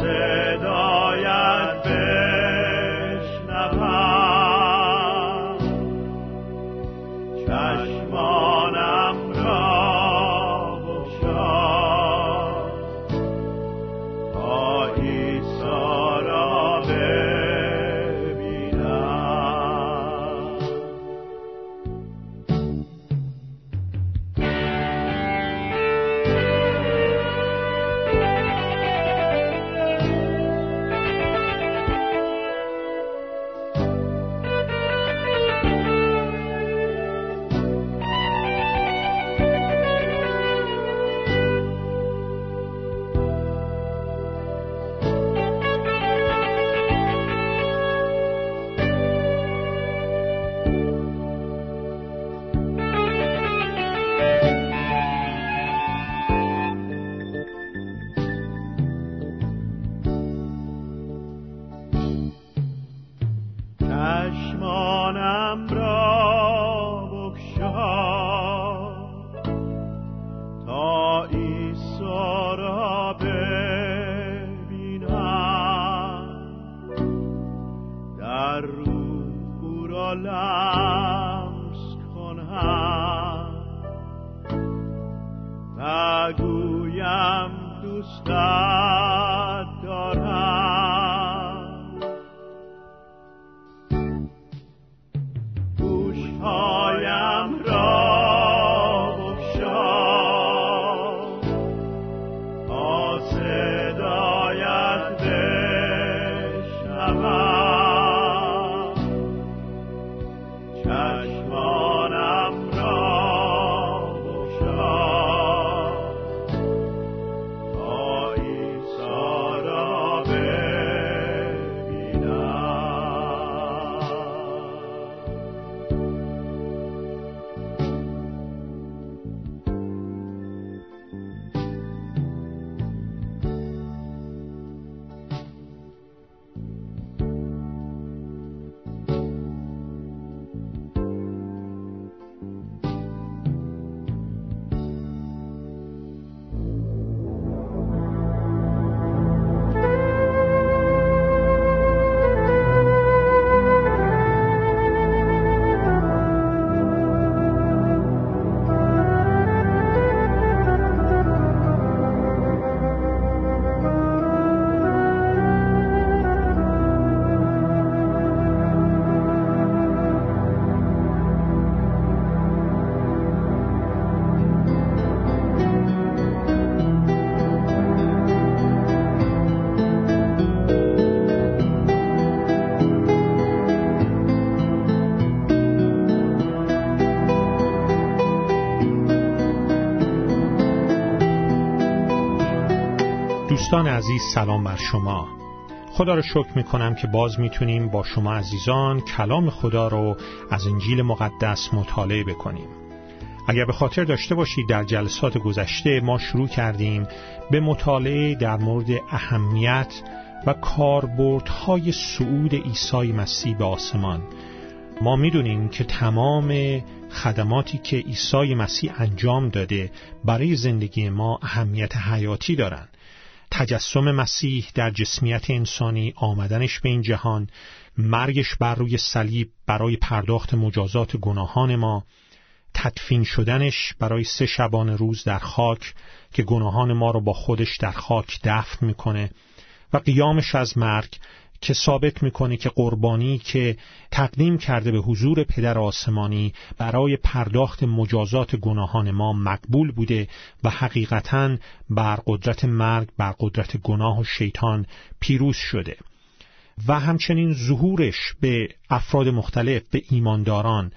تا دوستان عزیز سلام بر شما. خدا را شکر می کنم که باز می‌تونیم با شما عزیزان کلام خدا رو از انجیل مقدس مطالعه بکنیم. اگر به خاطر داشته باشید در جلسات گذشته ما شروع کردیم به مطالعه در مورد اهمیت و کاربردهای صعود عیسی مسیح به آسمان. ما می‌دونیم که تمام خدماتی که عیسی مسیح انجام داده برای زندگی ما اهمیت حیاتی دارند تجسم مسیح در جسمیت انسانی آمدنش به این جهان مرگش بر روی صلیب برای پرداخت مجازات گناهان ما تدفین شدنش برای سه شبان روز در خاک که گناهان ما رو با خودش در خاک دفن می‌کنه و قیامش از مرگ که ثابت می‌کنه که قربانی که تقدیم کرده به حضور پدر آسمانی برای پرداخت مجازات گناهان ما مقبول بوده و حقیقتا بر قدرت مرگ بر قدرت گناه و شیطان پیروز شده. و همچنین ظهورش به افراد مختلف به ایمانداران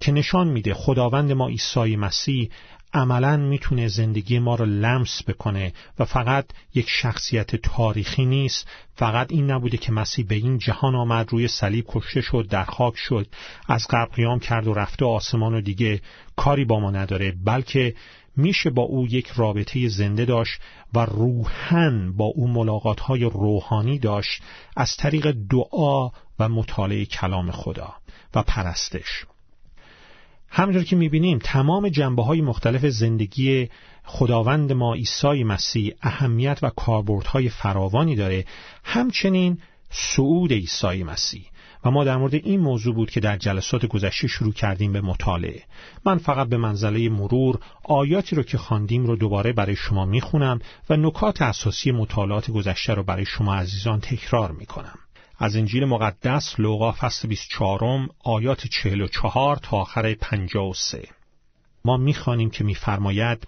که نشان میده خداوند ما عیسی مسیح عملا می‌تونه زندگی ما رو لمس بکنه و فقط یک شخصیت تاریخی نیست. فقط این نبوده که مسیح به این جهان آمد روی صلیب کشته شد در خاک شد از قبل قیام کرد و رفته آسمان و دیگه کاری با ما نداره بلکه میشه با او یک رابطه زنده داشت و روحن با او ملاقات های روحانی داشت از طریق دعا و مطالعه کلام خدا و پرستش. همجور که می‌بینیم تمام جنبه های مختلف زندگی خداوند ما عیسی مسیح اهمیت و کاربردهای فراوانی داره. همچنین صعود عیسی مسیح. و ما در مورد این موضوع بود که در جلسات گذشته شروع کردیم به مطالعه. من فقط به منزله مرور آیاتی رو که خواندیم رو دوباره برای شما می‌خونم و نکات اساسی مطالعات گذشته رو برای شما عزیزان تکرار می‌کنم. از انجیل مقدس لوقا فصل 24 آیات 44 تا آخر 53 ما می‌خوانیم که میفرماید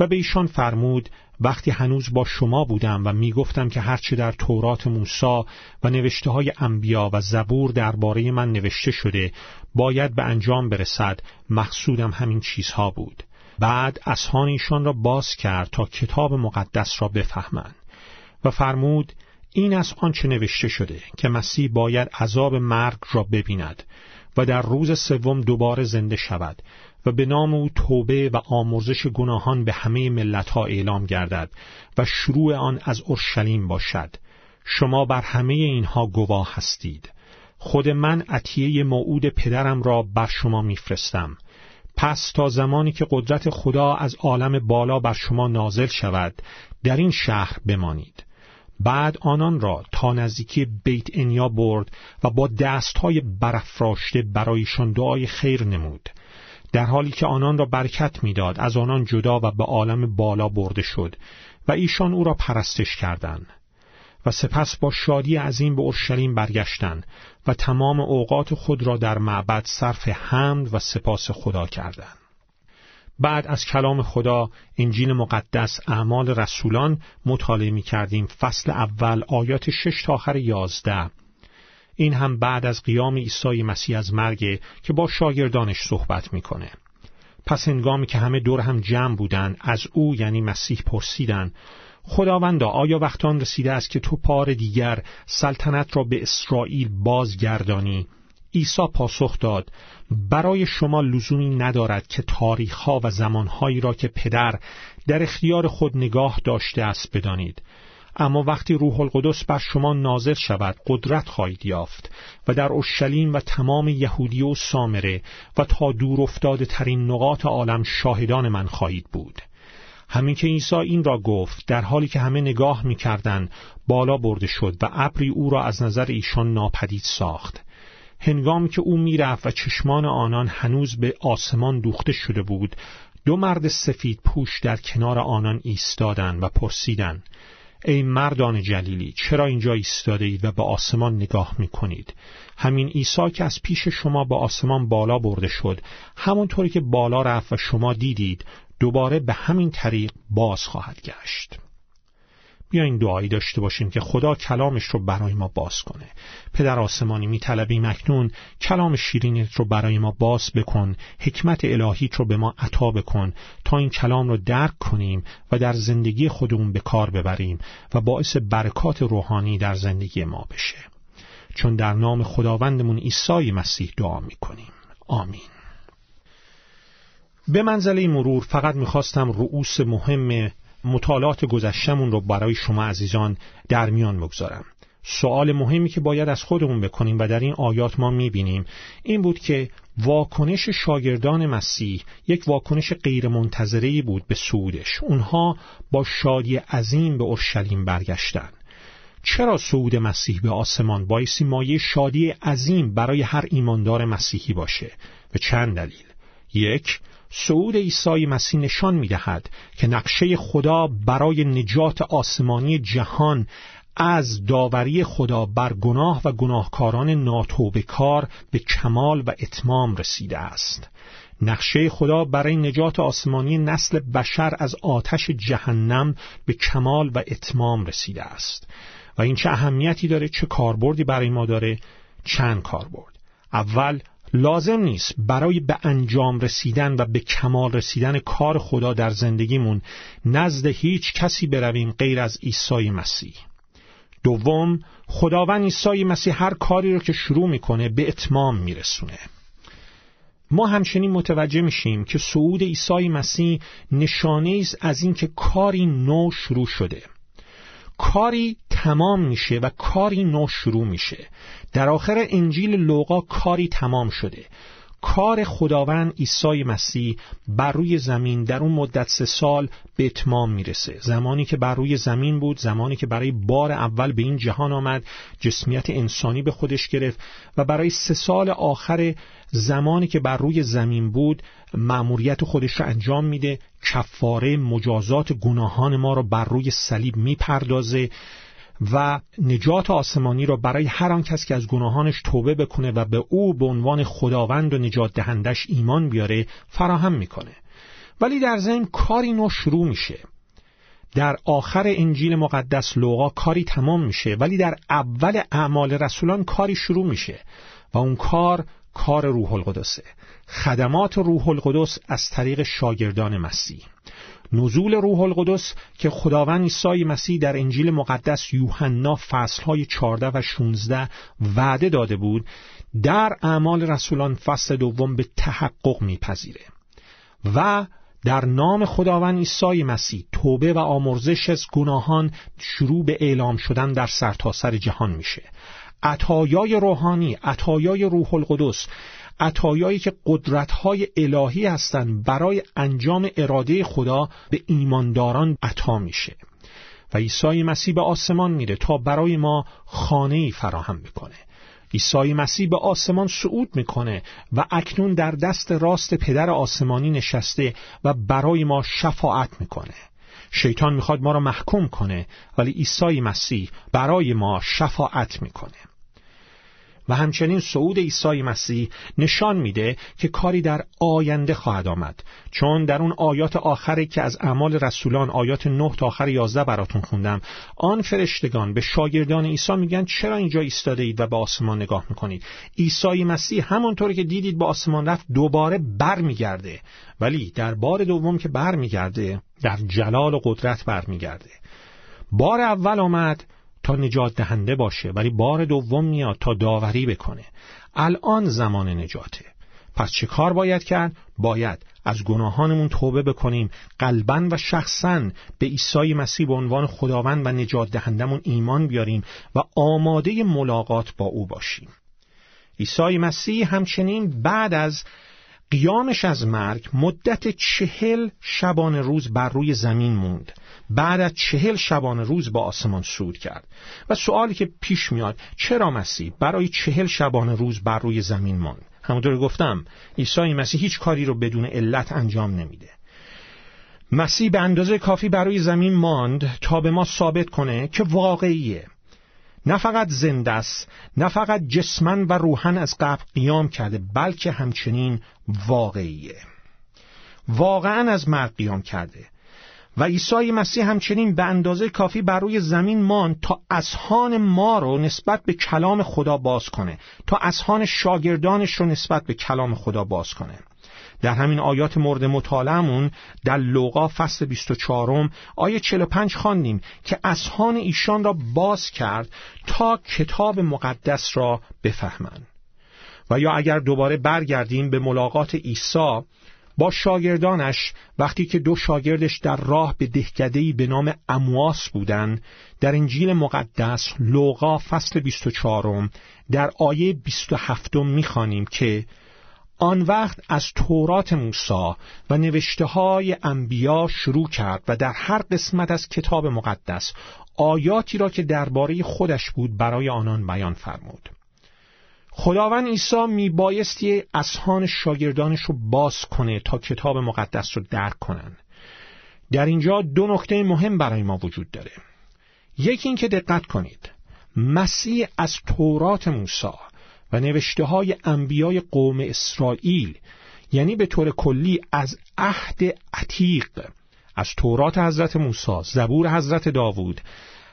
و به ایشان فرمود وقتی هنوز با شما بودم و می‌گفتم که هرچه در تورات موسی و نوشته های انبیا و زبور درباره من نوشته شده باید به انجام برسد مقصودم همین چیزها بود. بعد اسهان ایشان را باز کرد تا کتاب مقدس را بفهمند. و فرمود این از آنچه نوشته شده که مسیح باید عذاب مرگ را ببیند و در روز سوم دوباره زنده شود و به نام او توبه و آمرزش گناهان به همه ملتها اعلام گردد و شروع آن از اورشلیم باشد. شما بر همه اینها گواه هستید. خود من عطیه موعود پدرم را بر شما میفرستم. پس تا زمانی که قدرت خدا از عالم بالا بر شما نازل شود در این شهر بمانید. بعد آنان را تا نزدیکی بیت انیا برد و با دستهای برافراشته برایشان دعای خیر نمود. در حالی که آنان را برکت می‌داد از آنان جدا و به عالم بالا برده شد و ایشان او را پرستش کردند و سپس با شادی عظیم به اورشلیم برگشتند و تمام اوقات خود را در معبد صرف حمد و سپاس خدا کردند. بعد از کلام خدا انجیل مقدس اعمال رسولان مطالعه می کردیم فصل اول آیات شش تا آخر یازده این هم بعد از قیام عیسی مسیح از مرگ که با شاگردانش صحبت می‌کنه. پس هنگامی که همه دور هم جمع بودند از او یعنی مسیح پرسیدند خداوندا آیا وقتان رسیده است که تو پار دیگر سلطنت را به اسرائیل بازگردانی عیسی پاسخ داد برای شما لزومی ندارد که تاریخها و زمانهایی را که پدر در اختیار خود نگاه داشته است بدانید. اما وقتی روح القدس بر شما نازل شود قدرت خواهید یافت و در اورشلیم و تمام یهودی و سامره و تا دور افتاده ترین نقاط عالم شاهدان من خواهید بود. همین که عیسی این را گفت در حالی که همه نگاه می‌کردند بالا برده شد و ابری او را از نظر ایشان ناپدید ساخت. هنگامی که او می‌رفت و چشمان آنان هنوز به آسمان دوخته شده بود دو مرد سفید پوش در کنار آنان ایستادند و پرسیدند ای مردان جلیلی چرا اینجا ایستاده اید و به آسمان نگاه می کنید همین عیسی که از پیش شما به آسمان بالا برده شد همونطوری که بالا رفت و شما دیدید دوباره به همین طریق باز خواهد گشت. بیاین دعایی داشته باشیم که خدا کلامش رو برای ما باز کنه. پدر آسمانی میطلبیم اکنون کلام شیرینت رو برای ما باز بکن حکمت الهیت رو به ما عطا بکن تا این کلام رو درک کنیم و در زندگی خودمون به کار ببریم و باعث برکات روحانی در زندگی ما بشه. چون در نام خداوندمون عیسی مسیح دعا می‌کنیم. آمین. به منزله مرور فقط می‌خواستم رؤوس مهم مطالعات گذشتمون رو برای شما عزیزان در میان بگذارم. سوال مهمی که باید از خودمون بکنیم و در این آیات ما می‌بینیم این بود که واکنش شاگردان مسیح یک واکنش غیرمنتظره بود به سعودش اونها با شادی عظیم به اورشلیم برگشتن. چرا صعود مسیح به آسمان بایستی مایه شادی عظیم برای هر ایماندار مسیحی باشه؟ به چند دلیل. یک صعود عیسی مسیح نشان می دهد که نقشه خدا برای نجات آسمانی جهان از داوری خدا بر گناه و گناهکاران ناتوبه کار به کمال و اتمام رسیده است. نقشه خدا برای نجات آسمانی نسل بشر از آتش جهنم به کمال و اتمام رسیده است. و این چه اهمیتی داره؟ چه کاربردی برای ما داره؟ چند کاربرد؟ اول لازم نیست برای به انجام رسیدن و به کمال رسیدن کار خدا در زندگیمون نزد هیچ کسی برویم غیر از عیسی مسیح. دوم خداوند عیسی مسیح هر کاری رو که شروع می‌کنه به اتمام میرسونه. ما همچنین متوجه میشیم که صعود عیسی مسیح نشانه است از اینکه کاری نو شروع شده. کاری تمام میشه و کاری نو شروع میشه. در آخر انجیل لوقا کاری تمام شده. کار خداوند عیسی مسیح بر روی زمین در اون مدت سه سال به اتمام می‌رسه. زمانی که بر روی زمین بود زمانی که برای بار اول به این جهان آمد جسمیت انسانی به خودش گرفت و برای سه سال آخر زمانی که بر روی زمین بود مأموریت خودش را انجام میده کفاره مجازات گناهان ما را بر روی صلیب می‌پردازه و نجات آسمانی را برای هر آن کس که از گناهانش توبه بکنه و به او به عنوان خداوند و نجات دهندش ایمان بیاره فراهم می‌کنه. ولی در ضمن کاری نو شروع میشه. در آخر انجیل مقدس لوقا کاری تمام میشه ولی در اول اعمال رسولان کاری شروع میشه و اون کار کار روح القدسه. خدمات روح القدس از طریق شاگردان مسیح. نزول روح القدس که خداوند عیسی مسیح در انجیل مقدس یوحنا فصلهای 14 و 16 وعده داده بود در اعمال رسولان فصل دوم به تحقق میپذیره و در نام خداوند عیسی مسیح توبه و آمرزش از گناهان شروع به اعلام شدن در سرتاسر سر جهان میشه. عطایای روحانی عطایای روح القدس عطایایی که قدرتهای الهی هستند برای انجام اراده خدا به ایمانداران عطا میشه. و عیسی مسیح به آسمان میره تا برای ما خانه ای فراهم بکنه. عیسی مسیح به آسمان صعود می‌کنه و اکنون در دست راست پدر آسمانی نشسته و برای ما شفاعت می‌کنه. شیطان می‌خواد ما را محکوم کنه ولی عیسی مسیح برای ما شفاعت می‌کنه. و همچنین صعود عیسی مسیح نشان میده که کاری در آینده خواهد آمد. چون در اون آیات آخری که از اعمال رسولان آیات 9 تا آخر 11 براتون خوندم آن فرشتگان به شاگردان عیسی میگن چرا اینجا ایستاده اید و به آسمان نگاه می‌کنید؟ عیسی مسیح همونطوری که دیدید به آسمان رفت دوباره برمیگرده. ولی در بار دوم که برمیگرده در جلال و قدرت برمیگرده. بار اول آمد تا نجات دهنده باشه ولی بار دوم میاد تا داوری بکنه. الان زمان نجاته. پس چه کار باید کرد؟ باید از گناهانمون توبه بکنیم. قلبا و شخصا به عیسی مسیح به عنوان خداوند و نجات دهندمون ایمان بیاریم و آماده ملاقات با او باشیم. عیسی مسیح همچنین بعد از قیامش از مرگ مدت چهل شبان روز بر روی زمین موند. بعد از چهل شبان روز با آسمان سود کرد. و سوالی که پیش میاد چرا مسیح برای چهل شبان روز بر روی زمین ماند؟ همونطور گفتم عیسی مسیح هیچ کاری رو بدون علت انجام نمیده. مسیح به اندازه کافی برای زمین ماند تا به ما ثابت کنه که واقعیه. نه فقط زنده است نه فقط جسمن و روحن از قبل قیام کرده بلکه همچنین واقعیه. واقعا از مرگ قیام کرده. و عیسی مسیح همچنین به اندازه کافی بر روی زمین مان تا اسهان ما رو نسبت به کلام خدا باز کنه تا اسهان شاگردانش رو نسبت به کلام خدا باز کنه. در همین آیات مورد مطالعمون در لوقا فصل 24 آیه 45 خواندیم که اسهان ایشان را باز کرد تا کتاب مقدس را بفهمند. و یا اگر دوباره برگردیم به ملاقات عیسی با شاگردانش وقتی که دو شاگردش در راه به دهکدهی به نام امواس بودند در انجیل مقدس لوقا فصل 24 در آیه 27 می‌خوانیم که آن وقت از تورات موسی و نوشته های انبیا شروع کرد و در هر قسمت از کتاب مقدس آیاتی را که درباره خودش بود برای آنان بیان فرمود. خداوند عیسی میبایستی اسهان شاگردانش رو باز کنه تا کتاب مقدس رو درک کنن. در اینجا دو نکته مهم برای ما وجود داره. یکی اینکه دقت کنید مسیح از تورات موسی و نوشته های انبیای قوم اسرائیل یعنی به طور کلی از عهد عتیق از تورات حضرت موسی زبور حضرت داوود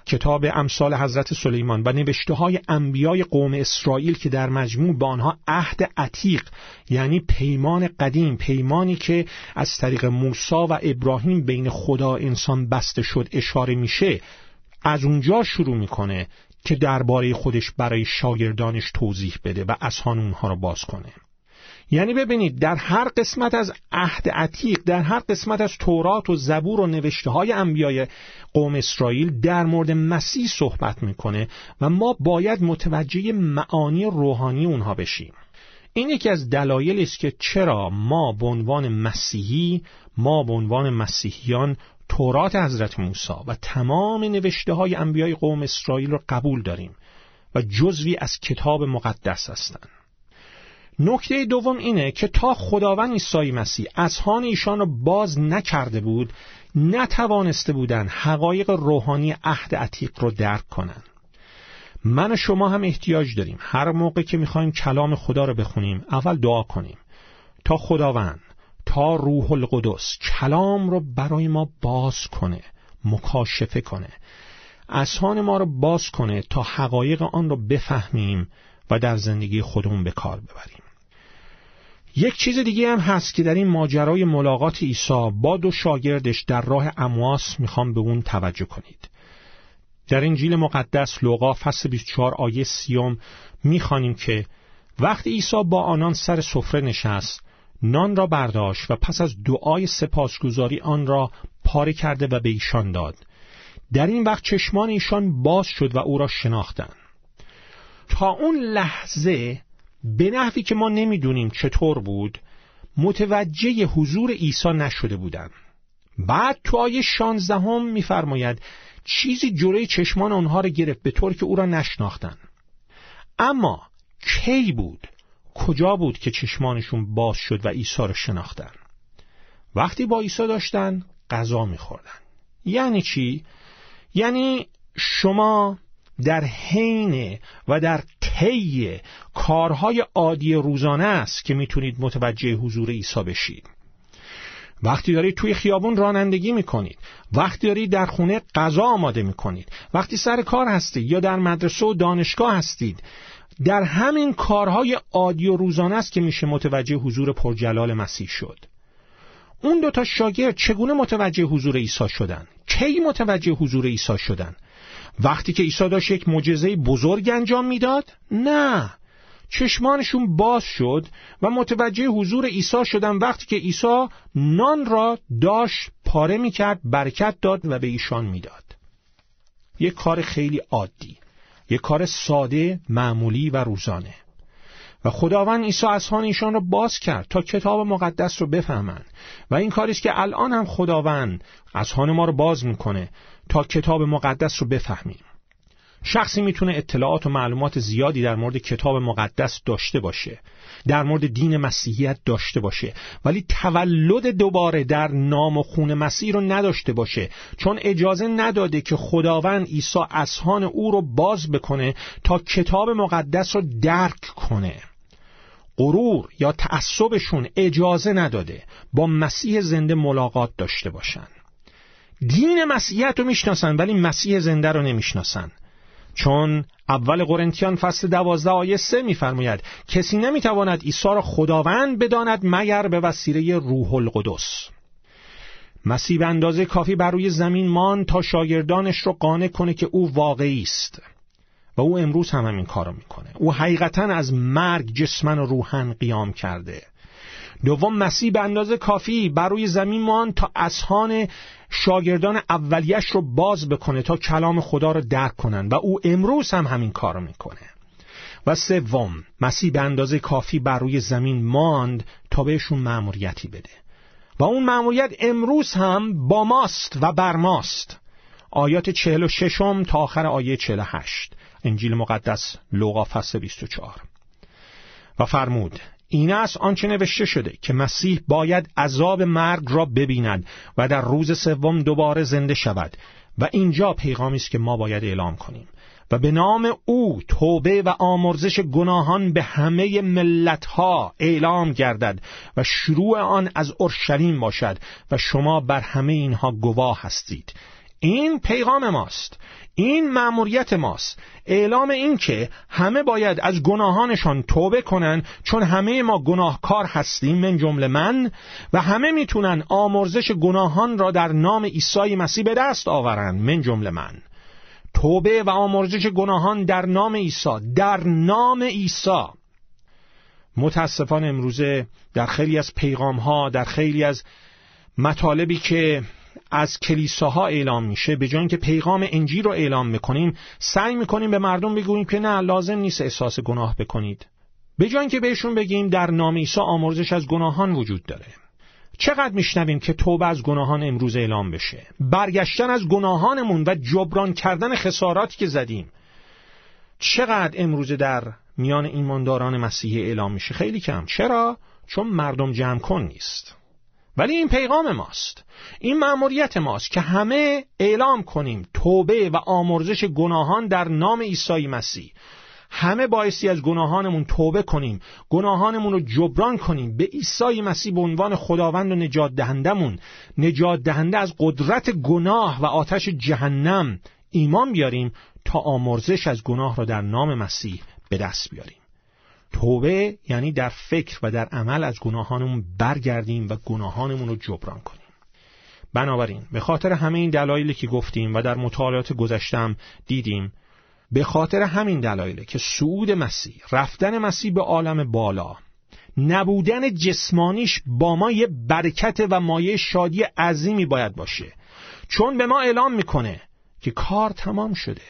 کتاب امثال حضرت سلیمان و نوشته های انبیای قوم اسرائیل که در مجموع به آنها عهد عتیق یعنی پیمان قدیم پیمانی که از طریق موسی و ابراهیم بین خدا انسان بسته شد اشاره میشه از اونجا شروع می‌کنه که درباره خودش برای شاگردانش توضیح بده و اسهان اونها را باز کنه. یعنی ببینید در هر قسمت از عهد عتیق در هر قسمت از تورات و زبور و نوشته های انبیای قوم اسرائیل در مورد مسیح صحبت می‌کنه و ما باید متوجه معانی روحانی اونها بشیم این یکی از دلایل است که چرا ما به عنوان مسیحی ما به عنوان مسیحیان تورات حضرت موسی و تمام نوشته های انبیای قوم اسرائیل رو قبول داریم و جزوی از کتاب مقدس هستند. نکته دوم اینه که تا خداوند عیسی مسیح اذهان ایشان رو باز نکرده بود نتوانسته بودن حقایق روحانی عهد عتیق رو درک کنن. من و شما هم احتیاج داریم هر موقع که می‌خوایم کلام خدا رو بخونیم اول دعا کنیم. تا خداوند تا روح القدس کلام رو برای ما باز کنه مکاشفه کنه. اذهان ما رو باز کنه تا حقایق آن رو بفهمیم و در زندگی خودمون به کار ببریم. یک چیز دیگه هم هست که در این ماجرای ملاقات عیسی با دو شاگردش در راه امواس می‌خوام به اون توجه کنید. در انجیل مقدس لوقا فصل 24 آیه سیوم می‌خوانیم که وقتی عیسی با آنان سر سفره نشست نان را برداشت و پس از دعای سپاسگزاری آن را پاره کرده و به ایشان داد. در این وقت چشمان ایشان باز شد و او را شناختند. تا اون لحظه به نحوی که ما نمی‌دونیم چطور بود متوجه حضور عیسی نشده بودند بعد تو آیه شانزدهم میفرماید چیزی جلوی چشمان آنها را گرفت به طور که او را نشناختند. اما کی بود؟ کجا بود که چشمانشون باز شد و عیسی را شناختن؟ وقتی با عیسی داشتن غذا میخوردن. یعنی چی؟ یعنی شما در حین و در طی کارهای عادی روزانه است که می‌تونید متوجه حضور عیسی بشید. وقتی دارید توی خیابون رانندگی می‌کنید وقتی دارید در خونه غذا آماده می‌کنید وقتی سر کار هستید یا در مدرسه و دانشگاه هستید در همین کارهای عادی و روزانه است که میشه متوجه حضور پرجلال مسیح شد. اون دوتا شاگرد چگونه متوجه حضور عیسی شدن؟ کی متوجه حضور عیسی شدن؟ وقتی که عیسی داشت یک معجزه بزرگ انجام می‌داد نه. چشمانشون باز شد و متوجه حضور عیسی شدن وقتی که عیسی نان را داشت پاره می‌کرد برکت داد و به ایشان می‌داد. یک کار خیلی عادی یک کار ساده معمولی و روزانه. و خداوند عیسی اذهان ایشان را باز کرد تا کتاب مقدس رو بفهمند. و این کاریست که الان هم خداوند اذهان ما رو باز می‌کنه. تا کتاب مقدس رو بفهمیم. شخصی می‌تونه اطلاعات و معلومات زیادی در مورد کتاب مقدس داشته باشه در مورد دین مسیحیت داشته باشه ولی تولد دوباره در نام و خون مسیح رو نداشته باشه چون اجازه نداده که خداوند عیسی اسهان او رو باز بکنه تا کتاب مقدس رو درک کنه. غرور یا تعصبشون اجازه نداده با مسیح زنده ملاقات داشته باشن. دین مسیحیت رو می‌شناسن ولی مسیح زنده رو نمی‌شناسن. چون اول قرنتیان فصل دوازده آیه سه میفرماید کسی نمی‌تواند عیسی را خداوند بداند مگر به وسیله روح القدس. مسیح اندازه کافی بر روی زمین مان تا شاگردانش رو قانع کنه که او واقعی است. و او امروز هم همین کارو می‌کنه. او حقیقتا از مرگ جسمن و روحن قیام کرده. دوم مسیح به اندازه کافی بر روی زمین مان تا اسهان شاگردان اولیش رو باز بکنه تا کلام خدا رو درک کنن. و او امروز هم همین کار می‌کنه. و سوم مسیح به اندازه کافی بر روی زمین ماند تا بهشون مأموریتی بده. و اون مأموریت امروز هم با ماست و بر ماست. آیات 46 تا آخر آیه 48 انجیل مقدس لوقا فصل 24 و فرمود این است آنچه نوشته شده که مسیح باید عذاب مرگ را ببیند و در روز سوم دوباره زنده شود و اینجا پیغامی است که ما باید اعلام کنیم. و به نام او توبه و آمرزش گناهان به همه ملتها اعلام گردد و شروع آن از اورشلیم باشد و شما بر همه اینها گواه هستید. این پیغام ماست. این مأموریت ماست. اعلام این که همه باید از گناهانشان توبه کنن چون همه ما گناهکار هستیم من جمله من و همه می‌تونن آمرزش گناهان را در نام عیسی مسیح به دست آورند من جمله من. توبه و آمرزش گناهان در نام عیسی در نام عیسی. متاسفانه امروزه در خیلی از پیغام ها در خیلی از مطالبی که از کلیساها اعلام میشه به جای اینکه پیغام انجیل رو اعلام می‌کنیم سعی می‌کنیم به مردم بگوییم که نه لازم نیست احساس گناه بکنید. به جای اینکه بهشون بگیم در نام عیسی آمرزش از گناهان وجود داره. چقدر میشنویم که توبه از گناهان امروز اعلام بشه. برگشتن از گناهانمون و جبران کردن خساراتی که زدیم. چقدر امروز در میان ایمانداران مسیحی اعلام میشه؟ خیلی کم. چرا؟ چون مردم جمع کن نیست. ولی این پیغام ماست. این مأموریت ماست که همه اعلام کنیم توبه و آمرزش گناهان در نام عیسی مسیح. همه بایستی از گناهانمون توبه کنیم گناهانمون رو جبران کنیم. به عیسی مسیح به عنوان خداوند و نجات دهندمون نجات دهنده از قدرت گناه و آتش جهنم ایمان بیاریم تا آمرزش از گناه را در نام مسیح به دست بیاریم. توبه یعنی در فکر و در عمل از گناهانمون برگردیم و گناهانمون رو جبران کنیم. بنابراین به خاطر همه این دلایلی که گفتیم و در مطالعات گذشتم دیدیم به خاطر همین دلایله که صعود مسیح رفتن مسیح به عالم بالا نبودن جسمانیش با ما یه برکت و مایه شادی عظیمی باید باشه. چون به ما اعلام می‌کنه که کار تمام شده.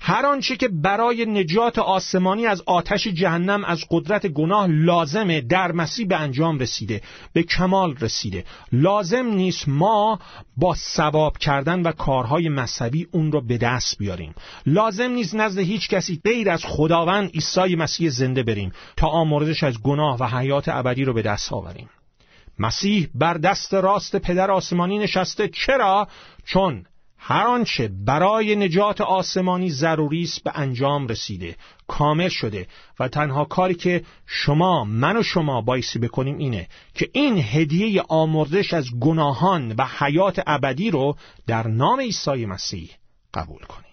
هر آنچه که برای نجات آسمانی از آتش جهنم از قدرت گناه لازمه در مسیح به انجام رسیده به کمال رسیده. لازم نیست ما با ثواب کردن و کارهای مذهبی اون رو به دست بیاریم. لازم نیست نزد هیچ کسی غیر از خداوند عیسی مسیح زنده بریم تا آمرزش از گناه و حیات ابدی رو به دست آوریم. مسیح بر دست راست پدر آسمانی نشسته. چرا؟ چون هر آنچه برای نجات آسمانی ضروری است به انجام رسیده کامل شده و تنها کاری که شما من و شما بایستی بکنیم اینه که این هدیه آمرزش از گناهان و حیات ابدی رو در نام عیسی مسیح قبول کنیم.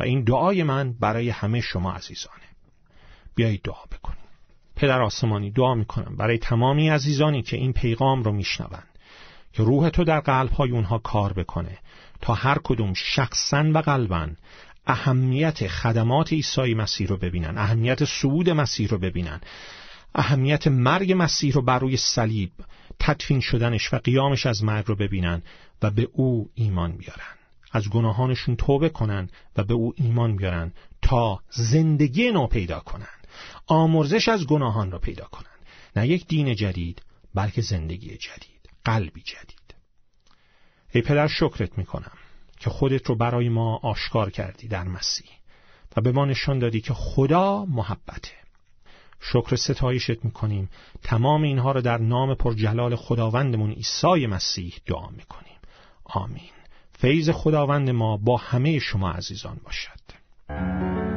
و این دعای من برای همه شما عزیزانه. بیایید دعا بکنیم. پدر آسمانی دعا می‌کنم برای تمامی عزیزانی که این پیغام رو میشنوند. که روح تو در قلبهای اونها کار بکنه. تا هر کدوم شخصا و قلبا اهمیت خدمات عیسی مسیح رو ببینن اهمیت صعود مسیح رو ببینن اهمیت مرگ مسیح رو بر روی صلیب تدفین شدنش و قیامش از مرگ رو ببینن و به او ایمان بیارن. از گناهانشون توبه کنن و به او ایمان بیارن تا زندگی نو پیدا کنن. آمرزش از گناهان رو پیدا کنن. نه یک دین جدید بلکه زندگی جدید. قلبی جدید. ای پدر شکرت می‌کنم که خودت رو برای ما آشکار کردی در مسیح و به ما نشان دادی که خدا محبته. شکر ستایشت می‌کنیم. تمام اینها رو در نام پرجلال خداوندمون عیسی مسیح دعا می‌کنیم. آمین. فیض خداوند ما با همه شما عزیزان باشد.